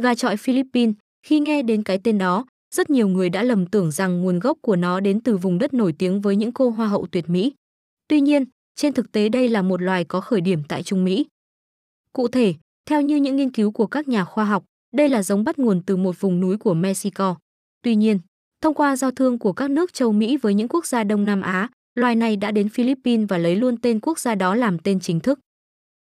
Gà trọi Philippines, khi nghe đến cái tên đó, rất nhiều người đã lầm tưởng rằng nguồn gốc của nó đến từ vùng đất nổi tiếng với những cô hoa hậu tuyệt mỹ. Tuy nhiên, trên thực tế đây là một loài có khởi điểm tại Trung Mỹ. Cụ thể, theo như những nghiên cứu của các nhà khoa học, đây là giống bắt nguồn từ một vùng núi của Mexico. Tuy nhiên, thông qua giao thương của các nước châu Mỹ với những quốc gia Đông Nam Á, loài này đã đến Philippines và lấy luôn tên quốc gia đó làm tên chính thức.